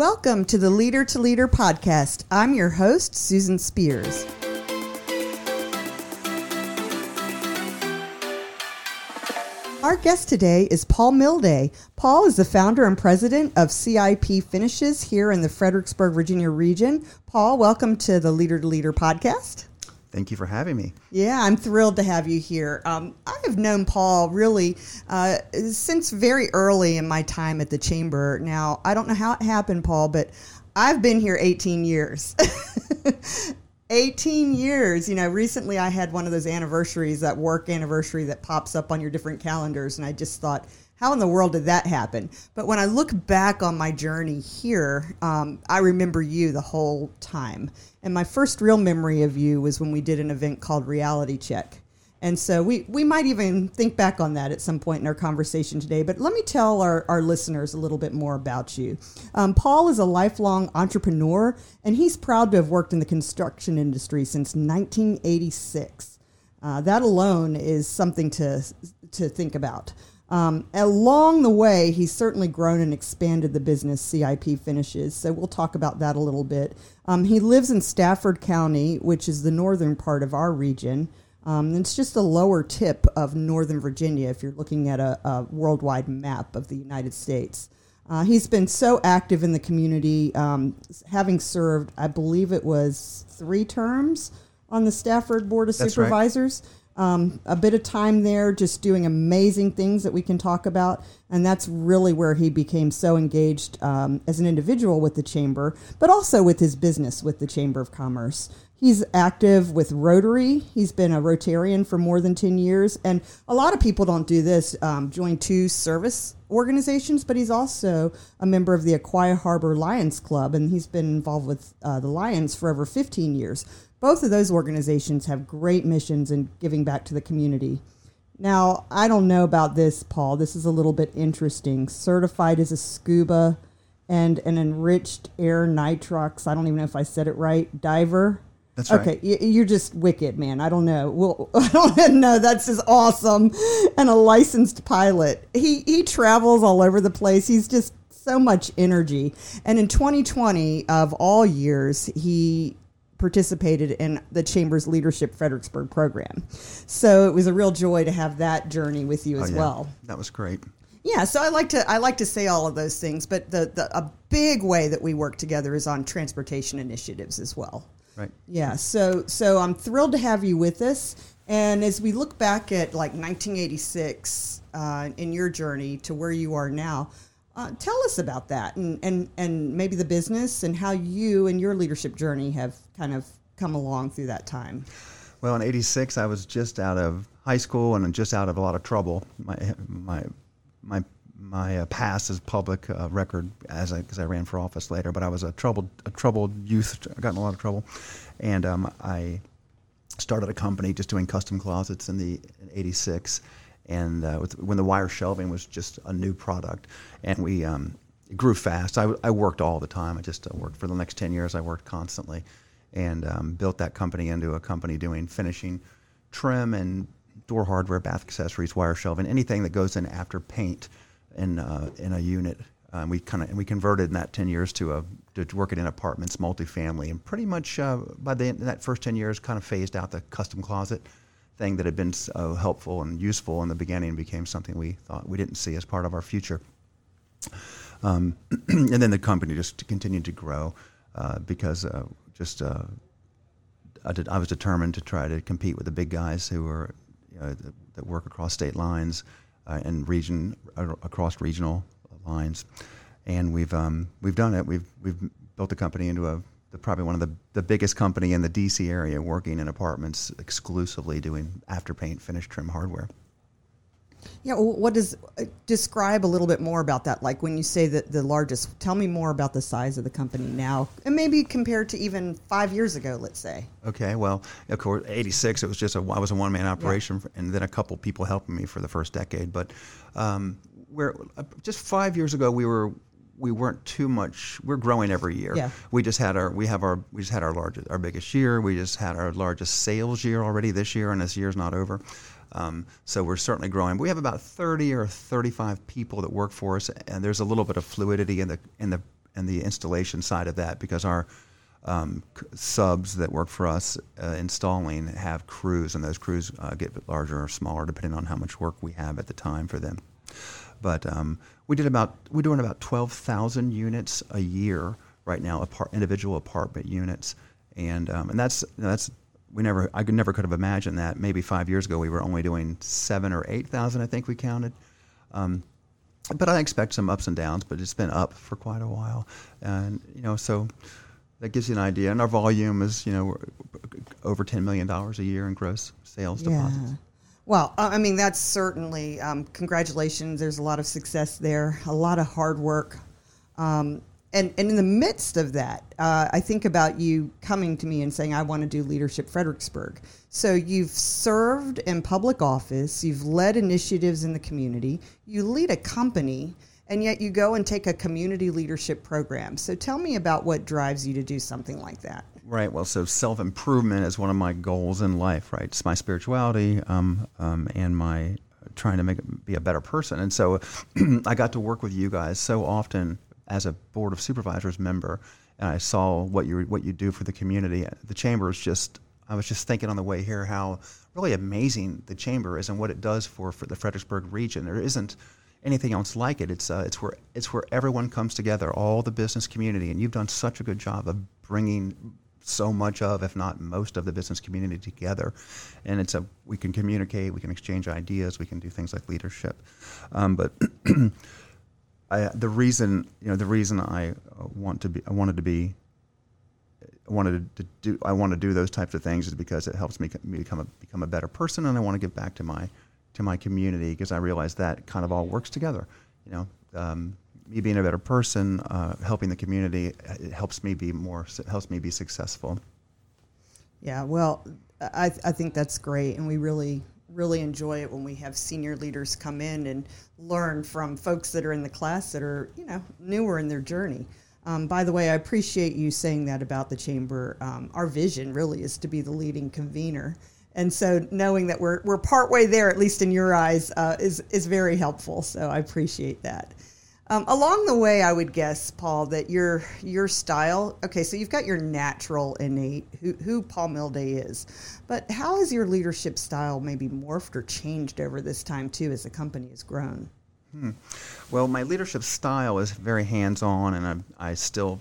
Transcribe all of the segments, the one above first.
Welcome to the Leader to Leader podcast. I'm your host, Susan Spears. Our guest today is Paul Milde. Paul is the founder and president of CIP Finishes here in the Fredericksburg, Virginia region. Paul, welcome to the Leader to Leader podcast. Thank you for having me. Yeah, I'm thrilled to have you here. Um, I have known Paul really uh, since very early in my time at the chamber. Now, I don't know how it happened, Paul, but I've been here 18 years. 18 years. You know, recently I had one of those anniversaries, that work anniversary that pops up on your different calendars. And I just thought, how in the world did that happen? But when I look back on my journey here, um, I remember you the whole time. And my first real memory of you was when we did an event called Reality Check. And so we, we might even think back on that at some point in our conversation today. But let me tell our, our listeners a little bit more about you. Um, Paul is a lifelong entrepreneur, and he's proud to have worked in the construction industry since 1986. Uh, that alone is something to, to think about. Um, along the way, he's certainly grown and expanded the business CIP finishes. So we'll talk about that a little bit. Um, he lives in Stafford County, which is the northern part of our region. Um, it's just the lower tip of Northern Virginia if you're looking at a, a worldwide map of the United States. Uh, he's been so active in the community, um, having served, I believe it was three terms on the Stafford Board of That's Supervisors. Right. Um, a bit of time there just doing amazing things that we can talk about. And that's really where he became so engaged um, as an individual with the Chamber, but also with his business with the Chamber of Commerce. He's active with Rotary. He's been a Rotarian for more than 10 years. And a lot of people don't do this, um, join two service organizations, but he's also a member of the Aquia Harbor Lions Club, and he's been involved with uh, the Lions for over 15 years. Both of those organizations have great missions in giving back to the community. Now, I don't know about this, Paul. This is a little bit interesting. Certified as a scuba and an enriched air nitrox, I don't even know if I said it right, diver that's right. Okay, you're just wicked, man. I don't know. Well, I don't know. That's just awesome. And a licensed pilot. He he travels all over the place. He's just so much energy. And in 2020, of all years, he participated in the Chamber's Leadership Fredericksburg program. So it was a real joy to have that journey with you as oh, yeah. well. That was great. Yeah, so I like to I like to say all of those things, but the, the a big way that we work together is on transportation initiatives as well. Right. Yeah. So so I'm thrilled to have you with us. And as we look back at like 1986 uh, in your journey to where you are now, uh, tell us about that and, and, and maybe the business and how you and your leadership journey have kind of come along through that time. Well, in '86, I was just out of high school and just out of a lot of trouble. My my my my uh, past is public uh, record as I because I ran for office later. But I was a troubled a troubled youth. I got in a lot of trouble, and um, I started a company just doing custom closets in the in '86, and uh, with, when the wire shelving was just a new product, and we um, grew fast. I, I worked all the time. I just uh, worked for the next ten years. I worked constantly, and um, built that company into a company doing finishing, trim, and door hardware, bath accessories, wire shelving, anything that goes in after paint in uh, in a unit. Um, we kind of and we converted in that ten years to a to working in apartments, multifamily, and pretty much uh, by the end that first ten years, kind of phased out the custom closet thing that had been so helpful and useful in the beginning, became something we thought we didn't see as part of our future. Um, and then the company just continued to grow uh, because uh, just uh, I, did, I, was determined to try to compete with the big guys who were you know, that, that work across state lines uh, and region uh, across regional lines, and we've um, we've done it. We've we've built the company into a the, probably one of the, the biggest company in the DC area working in apartments exclusively doing after paint finish trim hardware. Yeah, well, what does uh, describe a little bit more about that? Like when you say that the largest, tell me more about the size of the company now, and maybe compared to even five years ago, let's say. Okay, well, of course, '86 it was just a I was a one man operation, yeah. and then a couple people helping me for the first decade. But um, where uh, just five years ago we were we weren't too much. We're growing every year. Yeah. We just had our we have our we just had our largest our biggest year. We just had our largest sales year already this year, and this year's not over. Um, so we're certainly growing. We have about 30 or 35 people that work for us, and there's a little bit of fluidity in the in the in the installation side of that because our um, c- subs that work for us uh, installing have crews, and those crews uh, get larger or smaller depending on how much work we have at the time for them. But um, we did about we're doing about twelve thousand units a year right now, apart, individual apartment units, and um, and that's that's we never I could never could have imagined that. Maybe five years ago we were only doing seven or eight thousand, I think we counted. Um, but I expect some ups and downs, but it's been up for quite a while, and you know so that gives you an idea. And our volume is, you know, we're over ten million dollars a year in gross sales deposits. Well, uh, I mean, that's certainly um, congratulations. There's a lot of success there, a lot of hard work. Um, and, and in the midst of that, uh, I think about you coming to me and saying, I want to do Leadership Fredericksburg. So you've served in public office, you've led initiatives in the community, you lead a company, and yet you go and take a community leadership program. So tell me about what drives you to do something like that. Right. Well, so self improvement is one of my goals in life. Right. It's my spirituality um, um, and my trying to make be a better person. And so I got to work with you guys so often as a board of supervisors member, and I saw what you what you do for the community. The chamber is just. I was just thinking on the way here how really amazing the chamber is and what it does for, for the Fredericksburg region. There isn't anything else like it. It's uh, it's where it's where everyone comes together, all the business community, and you've done such a good job of bringing so much of, if not most of, the business community together. And it's a we can communicate, we can exchange ideas, we can do things like leadership. Um, but I, the reason you know the reason I want to be I wanted to be wanted to do I want to do those types of things is because it helps me become a become a better person, and I want to give back to my to my community because I realize that kind of all works together. You know, um, me being a better person, uh, helping the community, it helps me be more helps me be successful. Yeah, well, I I think that's great, and we really really enjoy it when we have senior leaders come in and learn from folks that are in the class that are you know newer in their journey. Um, by the way, I appreciate you saying that about the chamber. Um, our vision really is to be the leading convener. And so knowing that we're, we're partway there, at least in your eyes, uh, is, is very helpful. So I appreciate that. Um, along the way, I would guess, Paul, that your your style. Okay, so you've got your natural innate, who, who Paul Milde is, but how has your leadership style maybe morphed or changed over this time too, as the company has grown? Hmm. Well, my leadership style is very hands-on, and I, I still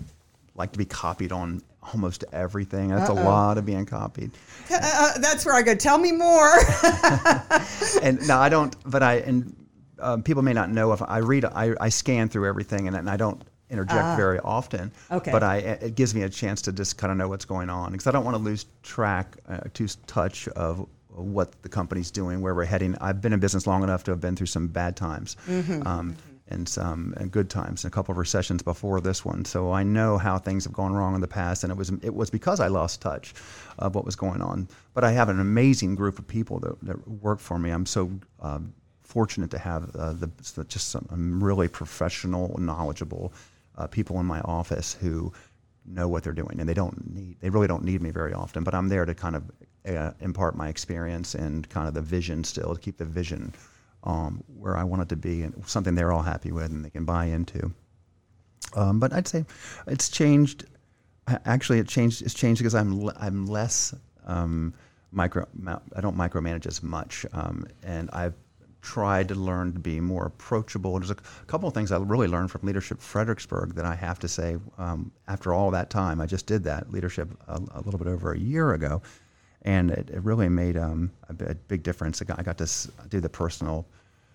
like to be copied on almost everything. That's Uh-oh. a lot of being copied. Uh, uh, that's where I go. Tell me more. and no, I don't. But I and um, people may not know if I read. I, I scan through everything, and, and I don't interject uh, very often. Okay. But I it gives me a chance to just kind of know what's going on because I don't want to lose track, uh, to touch of what the company's doing, where we're heading. I've been in business long enough to have been through some bad times. Mm-hmm. Um, and some and good times, and a couple of recessions before this one. So I know how things have gone wrong in the past, and it was it was because I lost touch of what was going on. But I have an amazing group of people that, that work for me. I'm so um, fortunate to have uh, the, just some really professional, knowledgeable uh, people in my office who know what they're doing, and they don't need they really don't need me very often. But I'm there to kind of uh, impart my experience and kind of the vision still to keep the vision um, where I want it to be and something they're all happy with and they can buy into. Um, but I'd say it's changed. Actually, it changed. It's changed because I'm I'm less um, micro. I don't micromanage as much, um, and I've tried to learn to be more approachable. There's a couple of things I really learned from Leadership Fredericksburg that I have to say um, after all that time. I just did that leadership a, a little bit over a year ago, and it, it really made um, a, a, big difference. I got, I got, to do the personal,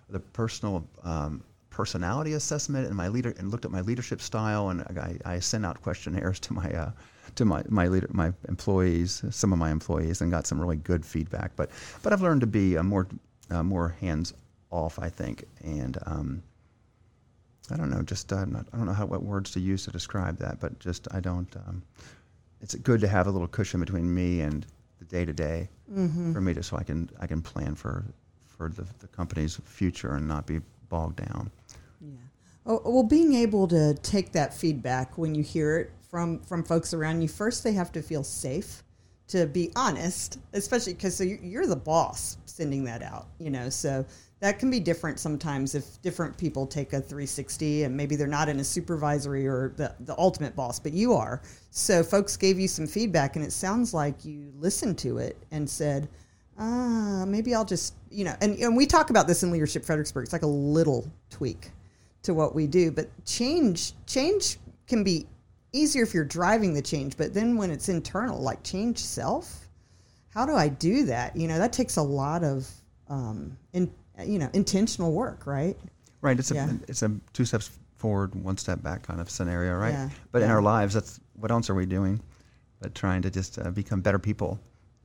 the personal um, personality assessment and my leader, and looked at my leadership style, and I, I sent out questionnaires to my uh, to my my leader, my employees, some of my employees, and got some really good feedback. But but I've learned to be more uh, more hands off, I think, and um, I don't know, just uh, not, I don't know how what words to use to describe that, but just I don't. Um, it's good to have a little cushion between me and the day to day mm-hmm. for me to so I can I can plan for for the, the company's future and not be bogged down. Yeah. Oh, well, being able to take that feedback when you hear it from from folks around you, first they have to feel safe to be honest, especially because so you're the boss sending that out, you know. So that can be different sometimes if different people take a 360 and maybe they're not in a supervisory or the, the ultimate boss, but you are. So folks gave you some feedback and it sounds like you listened to it and said, ah, maybe I'll just, you know, and, and we talk about this in Leadership Fredericksburg. It's like a little tweak to what we do, but change, change can be easier if you're driving the change, but then when it's internal, like change self, how do I do that? You know, that takes a lot of, um, in, you know, intentional work, right? Right. It's a Yeah. it's a two steps forward, one step back kind of scenario, right? Yeah, But in our lives, that's what else are we doing? But trying to just uh, become better people,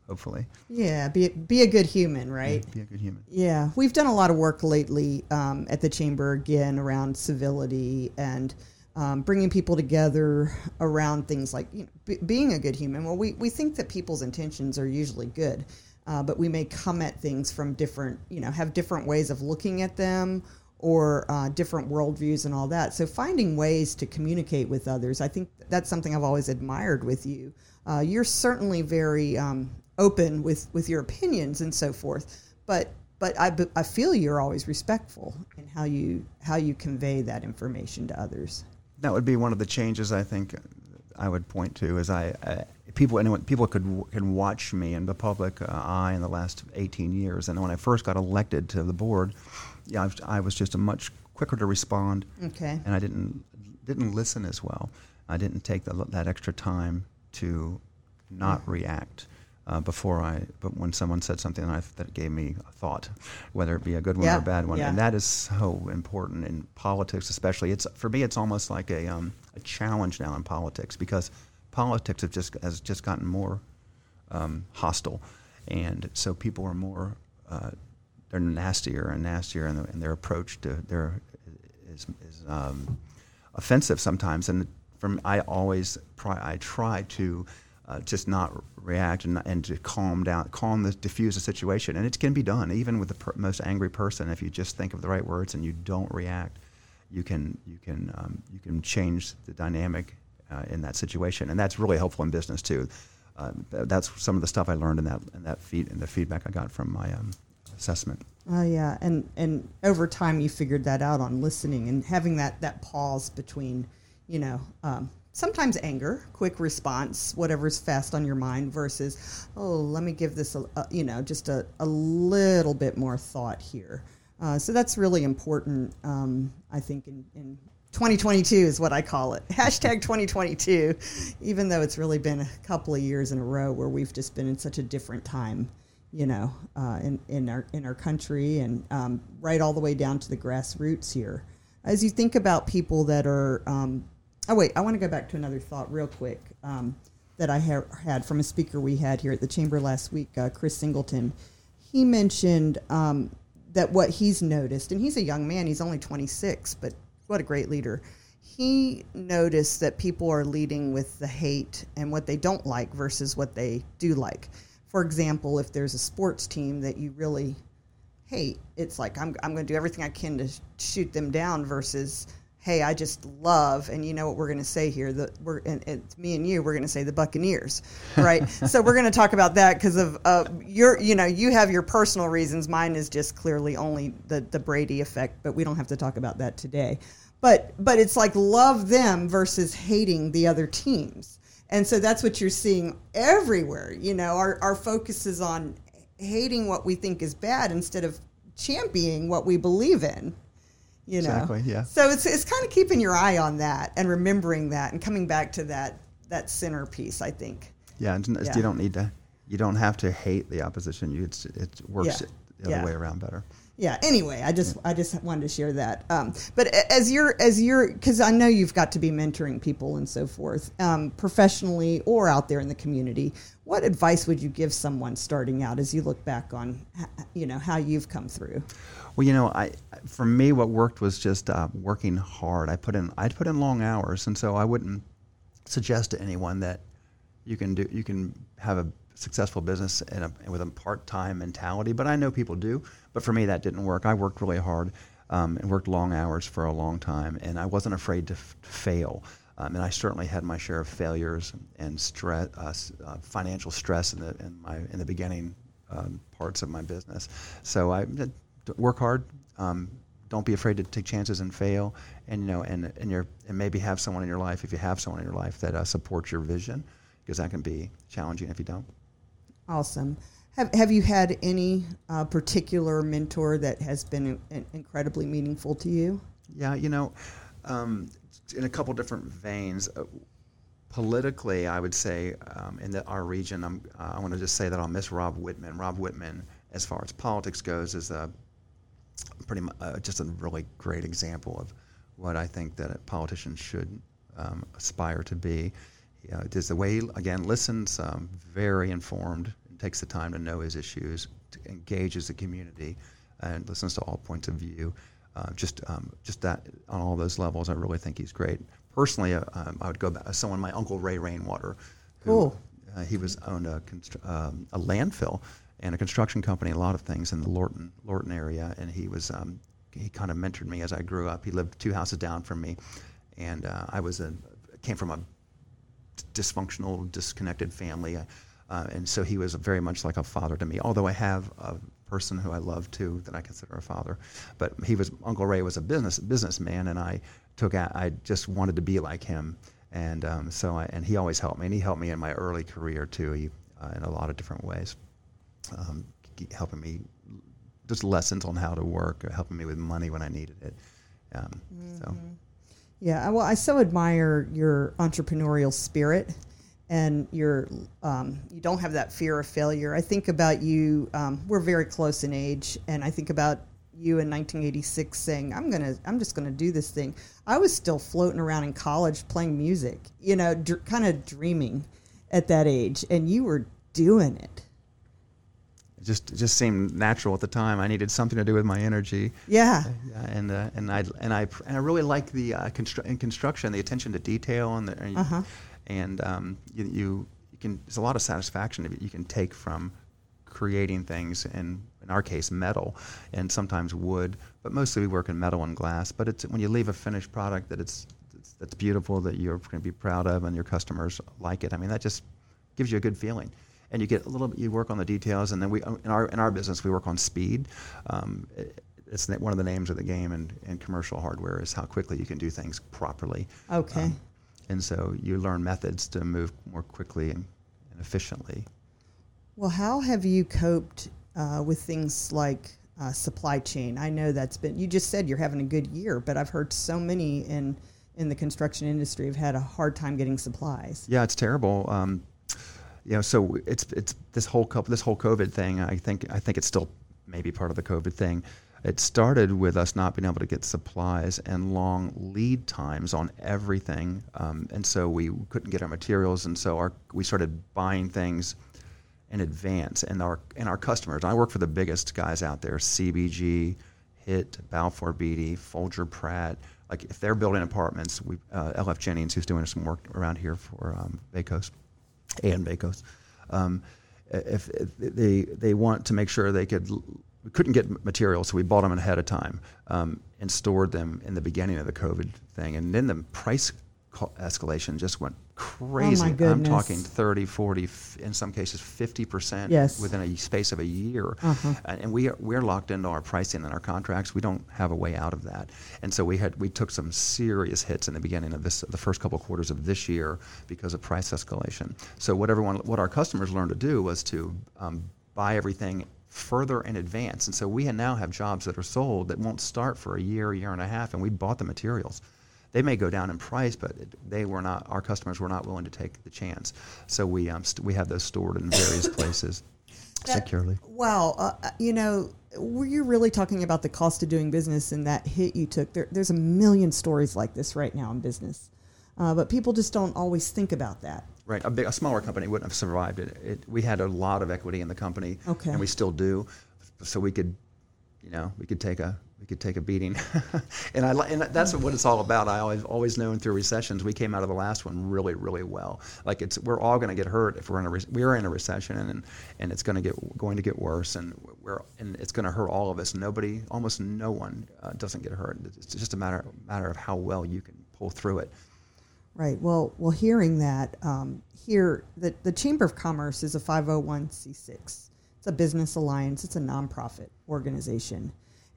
hopefully. Yeah, be be a good human, right? Be a good human. Yeah, we've done a lot of work lately um, at the chamber again around civility and um, bringing people together around things like you know, be, being a good human. Well, we, we think that people's intentions are usually good, uh, but we may come at things from different, you know, have different ways of looking at them or uh, different worldviews and all that. So finding ways to communicate with others, I think that's something I've always admired with you. Uh, you're certainly very um, open with, with your opinions and so forth, but but I, I feel you're always respectful in how you how you convey that information to others. That would be one of the changes I think I would point to. Is I uh, people anyone people could can watch me in the public uh, eye in the last 18 years, and when I first got elected to the board, yeah, I was, I was just a much quicker to respond. Okay. and I didn't didn't listen as well. I didn't take the, that extra time to not react uh, before I. But when someone said something that, I, that gave me a thought, whether it be a good one or a bad one, yeah. and that is so important in politics, especially. It's for me. It's almost like a um, a challenge now in politics because politics have just has just gotten more um, hostile, and so people are more uh, they're nastier and nastier, and, the, in their approach to their is, is um, offensive sometimes. And from I always try I try to uh, just not react and, and to calm down, calm the diffuse the situation, and it can be done even with the per- most angry person if you just think of the right words and you don't react. You can you can um, you can change the dynamic uh, in that situation, and that's really helpful in business too. Uh, that's some of the stuff I learned in that in that feed in the feedback I got from my um, assessment. Oh yeah, and and over time you figured that out on listening and having that that pause between, you know, um, sometimes anger, quick response, whatever's fast on your mind, versus oh, let me give this a, a you know just a, a little bit more thought here. Uh, so that's really important, um, I think, in, in 2022 is what I call it. Hashtag 2022, even though it's really been a couple of years in a row where we've just been in such a different time you know, uh, in, in our in our country and um, right all the way down to the grassroots here. As you think about people that are, um, oh wait, I want to go back to another thought real quick um, that I ha- had from a speaker we had here at the chamber last week, uh, Chris Singleton. He mentioned um, that what he's noticed, and he's a young man, he's only 26, but what a great leader. He noticed that people are leading with the hate and what they don't like versus what they do like for example, if there's a sports team that you really hate, it's like I'm, I'm going to do everything I can to sh- shoot them down versus, hey, I just love, and you know what we're going to say here, that we're, and it's me and you, we're going to say the Buccaneers, right? so we're going to talk about that because of uh, your, you know, you have your personal reasons. Mine is just clearly only the, the Brady effect, but we don't have to talk about that today. But, but it's like love them versus hating the other teams. And so that's what you're seeing everywhere. You know, our, our focus is on hating what we think is bad instead of championing what we believe in. You know, Exactly, yeah. So it's it's kind of keeping your eye on that and remembering that and coming back to that that centerpiece. I think. Yeah, and Yeah. you don't need to. You don't have to hate the opposition. You it's, it works Yeah. the other Yeah. way around better. yeah anyway i just i just wanted to share that um, but as you're as you're because i know you've got to be mentoring people and so forth um, professionally or out there in the community what advice would you give someone starting out as you look back on you know how you've come through Well, you know, I for me, what worked was just uh, working hard. I put in I'd put in long hours, and so I wouldn't suggest to anyone that you can do you can have a successful business in a, with a part time mentality. But I know people do. But for me, that didn't work. I worked really hard um, and worked long hours for a long time, and I wasn't afraid to, f- fail. Um, and I certainly had my share of failures and stress, uh, uh, financial stress in the in my in the beginning um, parts of my business. So I work hard. Um, don't be afraid to take chances and fail, and you know, and and your and maybe have someone in your life if you have someone in your life that uh, supports your vision, because that can be challenging if you don't. Awesome. Have Have you had any uh, particular mentor that has been in, incredibly meaningful to you? Yeah, you know, um, in a couple different veins. Uh, politically, I would say um, in the, our region, I'm, uh, I want to just say that I'll miss Rob Wittman. Rob Wittman, as far as politics goes, is a pretty much uh, just a really great example of what I think that a politician should um, aspire to be. You know, just the way he, again listens, um, very informed, and takes the time to know his issues, engages the community, and listens to all points of view. Uh, just um, just that on all those levels, I really think he's great. Personally, uh, um, I would go back. Someone, my uncle Ray Rainwater, who Cool. uh, he was owned a, constr- um, a landfill and a construction company, a lot of things in the Lorton Lorton area, and he was um, he kind of mentored me as I grew up. He lived two houses down from me, and uh, I was a came from a dysfunctional, disconnected family, uh, and so he was very much like a father to me. Although I have a person who I love too that I consider a father, but he was Uncle Ray was a business businessman, and I took I just wanted to be like him, and um, so I, and he always helped me, and he helped me in my early career too, he, uh, in a lot of different ways, um, helping me just lessons on how to work, uh, helping me with money when I needed it. Um, So. Yeah, well, I so admire your entrepreneurial spirit, and your um, you don't have that fear of failure. I think about you. Um, we're very close in age, and I think about you in 1986 saying, "I'm gonna, I'm just gonna do this thing." I was still floating around in college playing music, you know, dr- kind of dreaming at that age, and you were doing it. It just it just seemed natural at the time. I needed something to do with my energy. Yeah, Yeah, and uh, and I and I and I really like the uh, constru- in construction the attention to detail and the, and, Uh-huh. and um, you, you you can there's a lot of satisfaction that you can take from creating things and in our case metal and sometimes wood but mostly we work in metal and glass but it's when you leave a finished product that it's, it's that's beautiful that you're going to be proud of and your customers like it I mean that just gives you a good feeling and you get a little bit you work on the details and then we in our in our business we work on speed um, it, it's one of the names of the game in, in commercial hardware is how quickly you can do things properly Okay. Um, and so you learn methods to move more quickly and, and efficiently Well, how have you coped uh, with things like uh, supply chain? I know that's been. You just said you're having a good year, but I've heard so many in in the construction industry have had a hard time getting supplies. Yeah, it's terrible. Um, you know, so it's it's this whole this whole COVID thing. I think I think it's still maybe part of the COVID thing. It started with us not being able to get supplies and long lead times on everything, um, and so we couldn't get our materials, and so our we started buying things in advance. And our and our customers. I work for the biggest guys out there: CBG, HIT, Balfour Beatty, Folger Pratt. Like if they're building apartments, we uh, LF Jennings, who's doing some work around here for um, Baycoast and Baycoast. Um, if, if they they want to make sure they could, couldn't get materials, so we bought them ahead of time um, and stored them in the beginning of the COVID thing, and then the price escalation just went crazy. I'm talking 30, 40, in some cases 50 percent Yes. within a space of a year, Uh-huh. and and we are, we're locked into our pricing and our contracts. We don't have a way out of that, and so we had we took some serious hits in the beginning of this, the first couple quarters of this year because of price escalation. So what everyone, what our customers learned to do was to um, buy everything further in advance, and so we now have jobs that are sold that won't start for a year, year and a half, and we bought the materials. They may go down in price, but they were not. Our customers were not willing to take the chance. So we um, st- we have those stored in various places That- securely. Wow, uh, uh, you know, were you really talking about the cost of doing business and that hit you took? There, there's a million stories like this right now in business, uh, but people just don't always think about that. Right, a, big, a smaller company wouldn't have survived it. it. We had a lot of equity in the company, Okay. and we still do. So we could, you know, we could take a we could take a beating, and I and that's what it's all about. I always always known through recessions we came out of the last one really really well. Like it's we're all going to get hurt if we're in a re- we're in a recession and and it's going to get going to get worse and we're and it's going to hurt all of us. Nobody, almost no one, uh, doesn't get hurt. It's just a matter matter of how well you can pull through it. Right. Well, well, hearing that um, here, the the Chamber of Commerce is a 501c6. It's a business alliance. It's a nonprofit organization,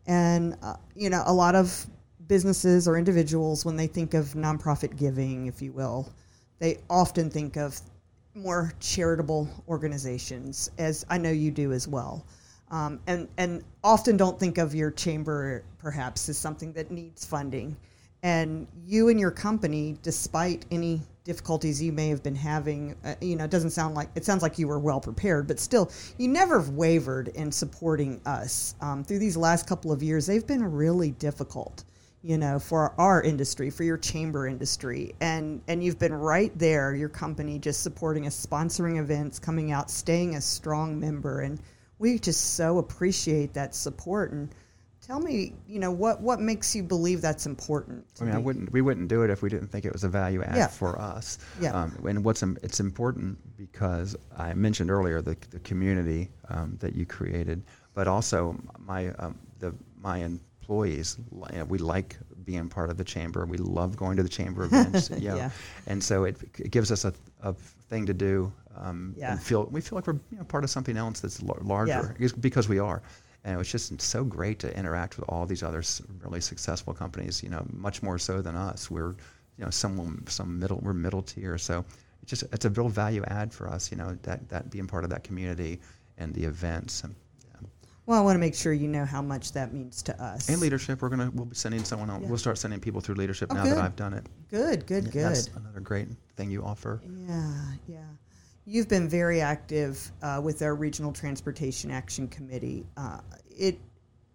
And, uh, you know, a lot of businesses or individuals, when they think of nonprofit giving, if you will, they often think of more charitable organizations, as I know you do as well. Um, and, and often don't think of your chamber perhaps as something that needs funding. And you and your company, despite any difficulties you may have been having, uh, you know, it doesn't sound like it sounds like you were well prepared, but still, you never have wavered in supporting us um, through these last couple of years. They've been really difficult you know, for our industry, for your chamber industry, and and you've been right there, your company just supporting us, sponsoring events, coming out, staying a strong member, and we just so appreciate that support. And tell me, you know, what what makes you believe that's important? I mean, I wouldn't. We wouldn't do it if we didn't think it was a value add Yeah. for us. Yeah. Um, and what's it's important because I mentioned earlier the, the community um, that you created, but also my um, the my employees. li- We like being part of the chamber. We love going to the chamber events. you know. Yeah. And so it, it gives us a, a thing to do. Um, Yeah. And feel we feel like we're you know, part of something else that's larger Yeah. Because we are. And it was just so great to interact with all these other really successful companies. You know, much more so than us. We're, you know, someone some middle. We're middle tier. So it's just it's a real value add for us. You know, that that being part of that community and the events and, yeah. Well, I want to make sure you know how much that means to us. and leadership. We're gonna we'll be sending someone else. Yeah. We'll start sending people through leadership Oh, now good. that I've done it. Good, good, Yeah, good. That's another great thing you offer. Yeah, yeah. You've been very active uh, with our Regional Transportation Action Committee. Uh, it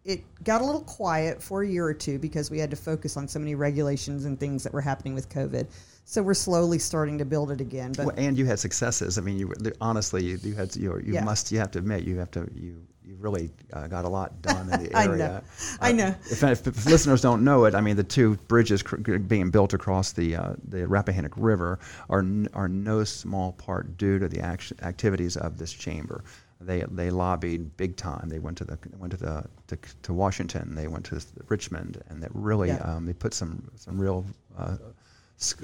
it got a little quiet for a year or two because we had to focus on so many regulations and things that were happening with COVID. So we're slowly starting to build it again. But Well, and you had successes. I mean, you honestly, you, you had you, you Yeah. must you have to admit you have to you you really uh, got a lot done in the area. I know. area. I Uh, know. If, if, if listeners don't know it, I mean, the two bridges cr- being built across the uh, the Rappahannock River are n- are no small part due to the action, activities of this chamber. They they lobbied big time. They went to the went to the to, to Washington. They went to Richmond, and that really Yeah. um, they put some some real. Uh,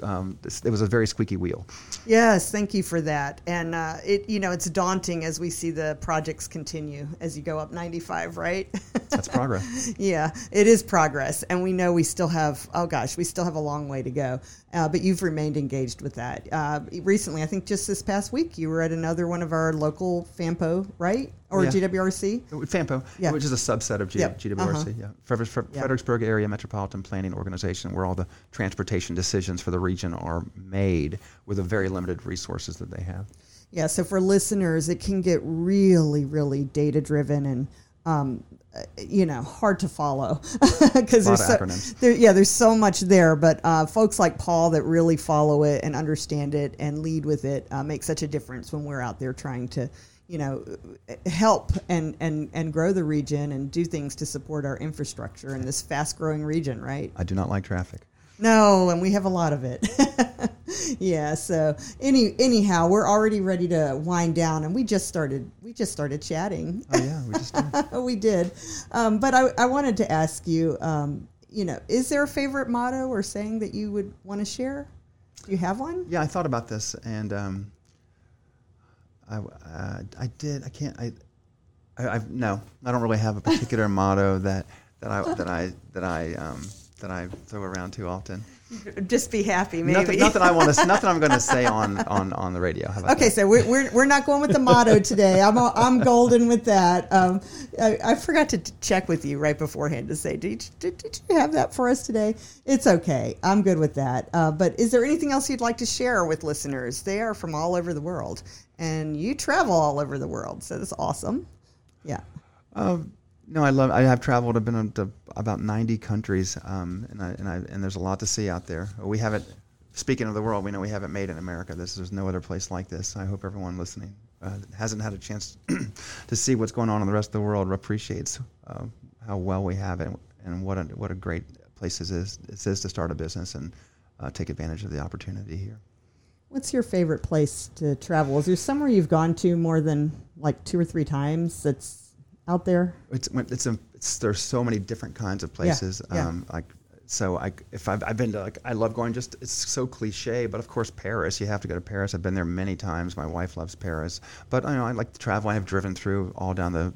um, it was a very squeaky wheel. Yes, thank you for that. And uh, it, you know, it's daunting as we see the projects continue as you go up 95, right? That's progress. yeah, it is progress, and we know we still have. Oh gosh, we still have a long way to go. Uh, but you've remained engaged with that. Uh, recently, I think just this past week, you were at another one of our local FAMPO, right, or Yeah. GWRC. FAMPO, Yeah. which is a subset of G- Yep. GWRC, Uh-huh. yeah. Frederick- Fre- Yeah. Fredericksburg Area Metropolitan Planning Organization, where all the transportation decisions for the region are made with the very limited resources that they have. Yeah, so for listeners, it can get really, really data driven and, um, you know, hard to follow because there's so, there, yeah, there's so much there. But uh, folks like Paul that really follow it and understand it and lead with it uh, make such a difference when we're out there trying to, you know, help and and and grow the region and do things to support our infrastructure in this fast growing region, right? I do not like traffic. No, and we have a lot of it. yeah. So any anyhow, we're already ready to wind down, and we just started. We just started chatting. Oh, yeah, we just did. we did, um, but I, I wanted to ask you. Um, you know, is there a favorite motto or saying that you would want to share? Do you have one? Yeah, I thought about this, and um, I, uh, I did. I can't. I, I, I've, no, I don't really have a particular motto that that I that I that I um, that I throw around too often. Just be happy, maybe. Nothing, nothing I want to. Nothing I'm going to say on, on, on the radio. Okay, that? so we're, we're, we're not going with the motto today. I'm, I'm golden with that. Um, I, I forgot to t- check with you right beforehand to say, did, you- did, did you have that for us today? It's okay. I'm good with that. Uh, but is there anything else you'd like to share with listeners? They are from all over the world, and you travel all over the world, so that's awesome. Yeah. Um, no, I love. I have traveled. I've been to about 90 countries, um, and I, and I, and there's a lot to see out there. We haven't. Speaking of the world, we know we haven't made it in America. This there's no other place like this. I hope everyone listening uh, hasn't had a chance to see what's going on in the rest of the world appreciates uh, how well we have it and what a what a great place this is. This is to start a business and uh, take advantage of the opportunity here. What's your favorite place to travel? Is there somewhere you've gone to more than like two or three times that's out there? It's it's, a, it's there's so many different kinds of places. yeah. Um, like so I, if I've, I've been to like, I love going just, it's so cliche, but of course Paris, you have to go to Paris. I've been there many times. My wife loves Paris, but you know, I like to travel. I have driven through all down the,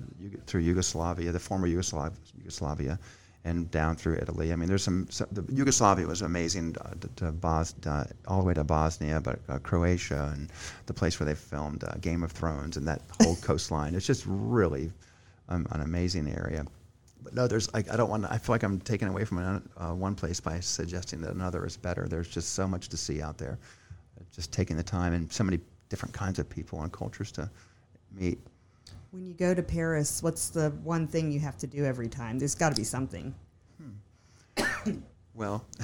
through Yugoslavia, the former Yugoslav, Yugoslavia, and down through Italy. I mean, there's some, some the Yugoslavia was amazing uh, to, to Bos, uh, all the way to Bosnia, but uh, Croatia and the place where they filmed uh, Game of Thrones and that whole coastline. It's just really um, an amazing area but no, there's like I don't want. to I feel like I'm taking away from uh, one place by suggesting that another is better. There's just so much to see out there. Just taking the time and so many different kinds of people and cultures to meet. When you go to Paris, what's the one thing you have to do every time? There's got to be something. Hmm. well.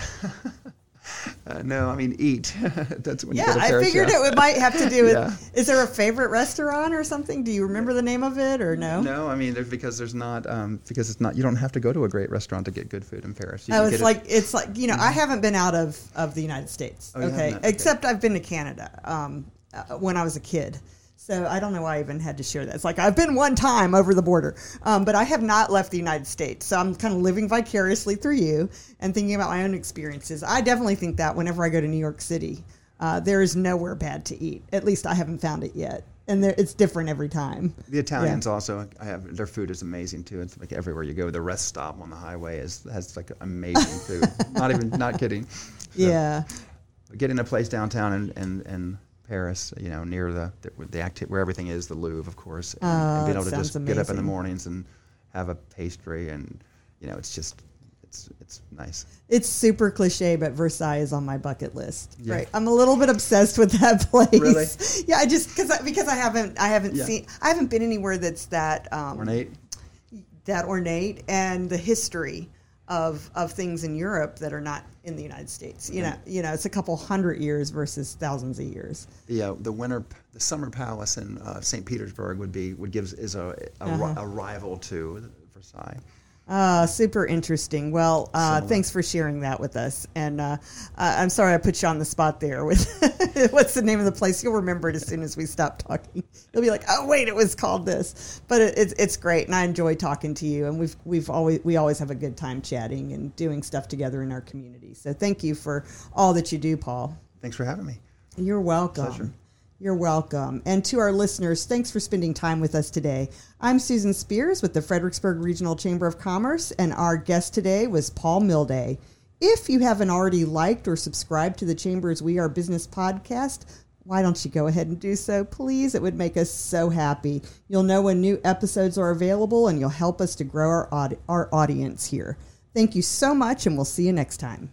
Uh, no, I mean eat. That's when yeah, I figured yeah. it might have to do with. yeah. Is there a favorite restaurant or something? Do you remember the name of it or no? No, I mean there's, because there's not um, because it's not. You don't have to go to a great restaurant to get good food in Paris. You oh, it's like it. it's like you know mm-hmm. I haven't been out of of the United States. Oh, okay, except okay. I've been to Canada um, uh, when I was a kid. So I don't know why I even had to share that. It's like I've been one time over the border, um, but I have not left the United States. So I'm kind of living vicariously through you and thinking about my own experiences. I definitely think that whenever I go to New York City, uh, there is nowhere bad to eat. At least I haven't found it yet. And it's different every time. The Italians yeah. also I have their food is amazing too. It's like everywhere you go. The rest stop on the highway is has like amazing food. not even not kidding. So, yeah. Getting a place downtown and, and, and Paris, you know, near the the, the acti- where everything is, the Louvre, of course, and, oh, and being able to just amazing. get up in the mornings and have a pastry, and you know, it's just it's it's nice. It's super cliche, but Versailles is on my bucket list. Yeah. Right, I'm a little bit obsessed with that place. Really? Yeah, I just because because I haven't I haven't yeah. seen I haven't been anywhere that's that um, ornate, that ornate, and the history of of things in Europe that are not in the United States. You know, you know, it's a couple hundred years versus thousands of years. The uh, the winter the summer palace in uh, St. Petersburg would be would give is a a, uh-huh. a rival to Versailles. Uh, super interesting. Well, uh, thanks for sharing that with us. And uh, I'm sorry I put you on the spot there with what's the name of the place? You'll remember it as soon as we stop talking. You'll be like, oh wait, it was called this. But it, it's it's great, and I enjoy talking to you. And we've we've always we always have a good time chatting and doing stuff together in our community. So thank you for all that you do, Paul. Thanks for having me. You're welcome. Pleasure. You're welcome. And to our listeners, thanks for spending time with us today. I'm Susan Spears with the Fredericksburg Regional Chamber of Commerce, and our guest today was Paul Milde. If you haven't already liked or subscribed to the Chamber's We Are Business podcast, why don't you go ahead and do so, please? It would make us so happy. You'll know when new episodes are available, and you'll help us to grow our, aud- our audience here. Thank you so much, and we'll see you next time.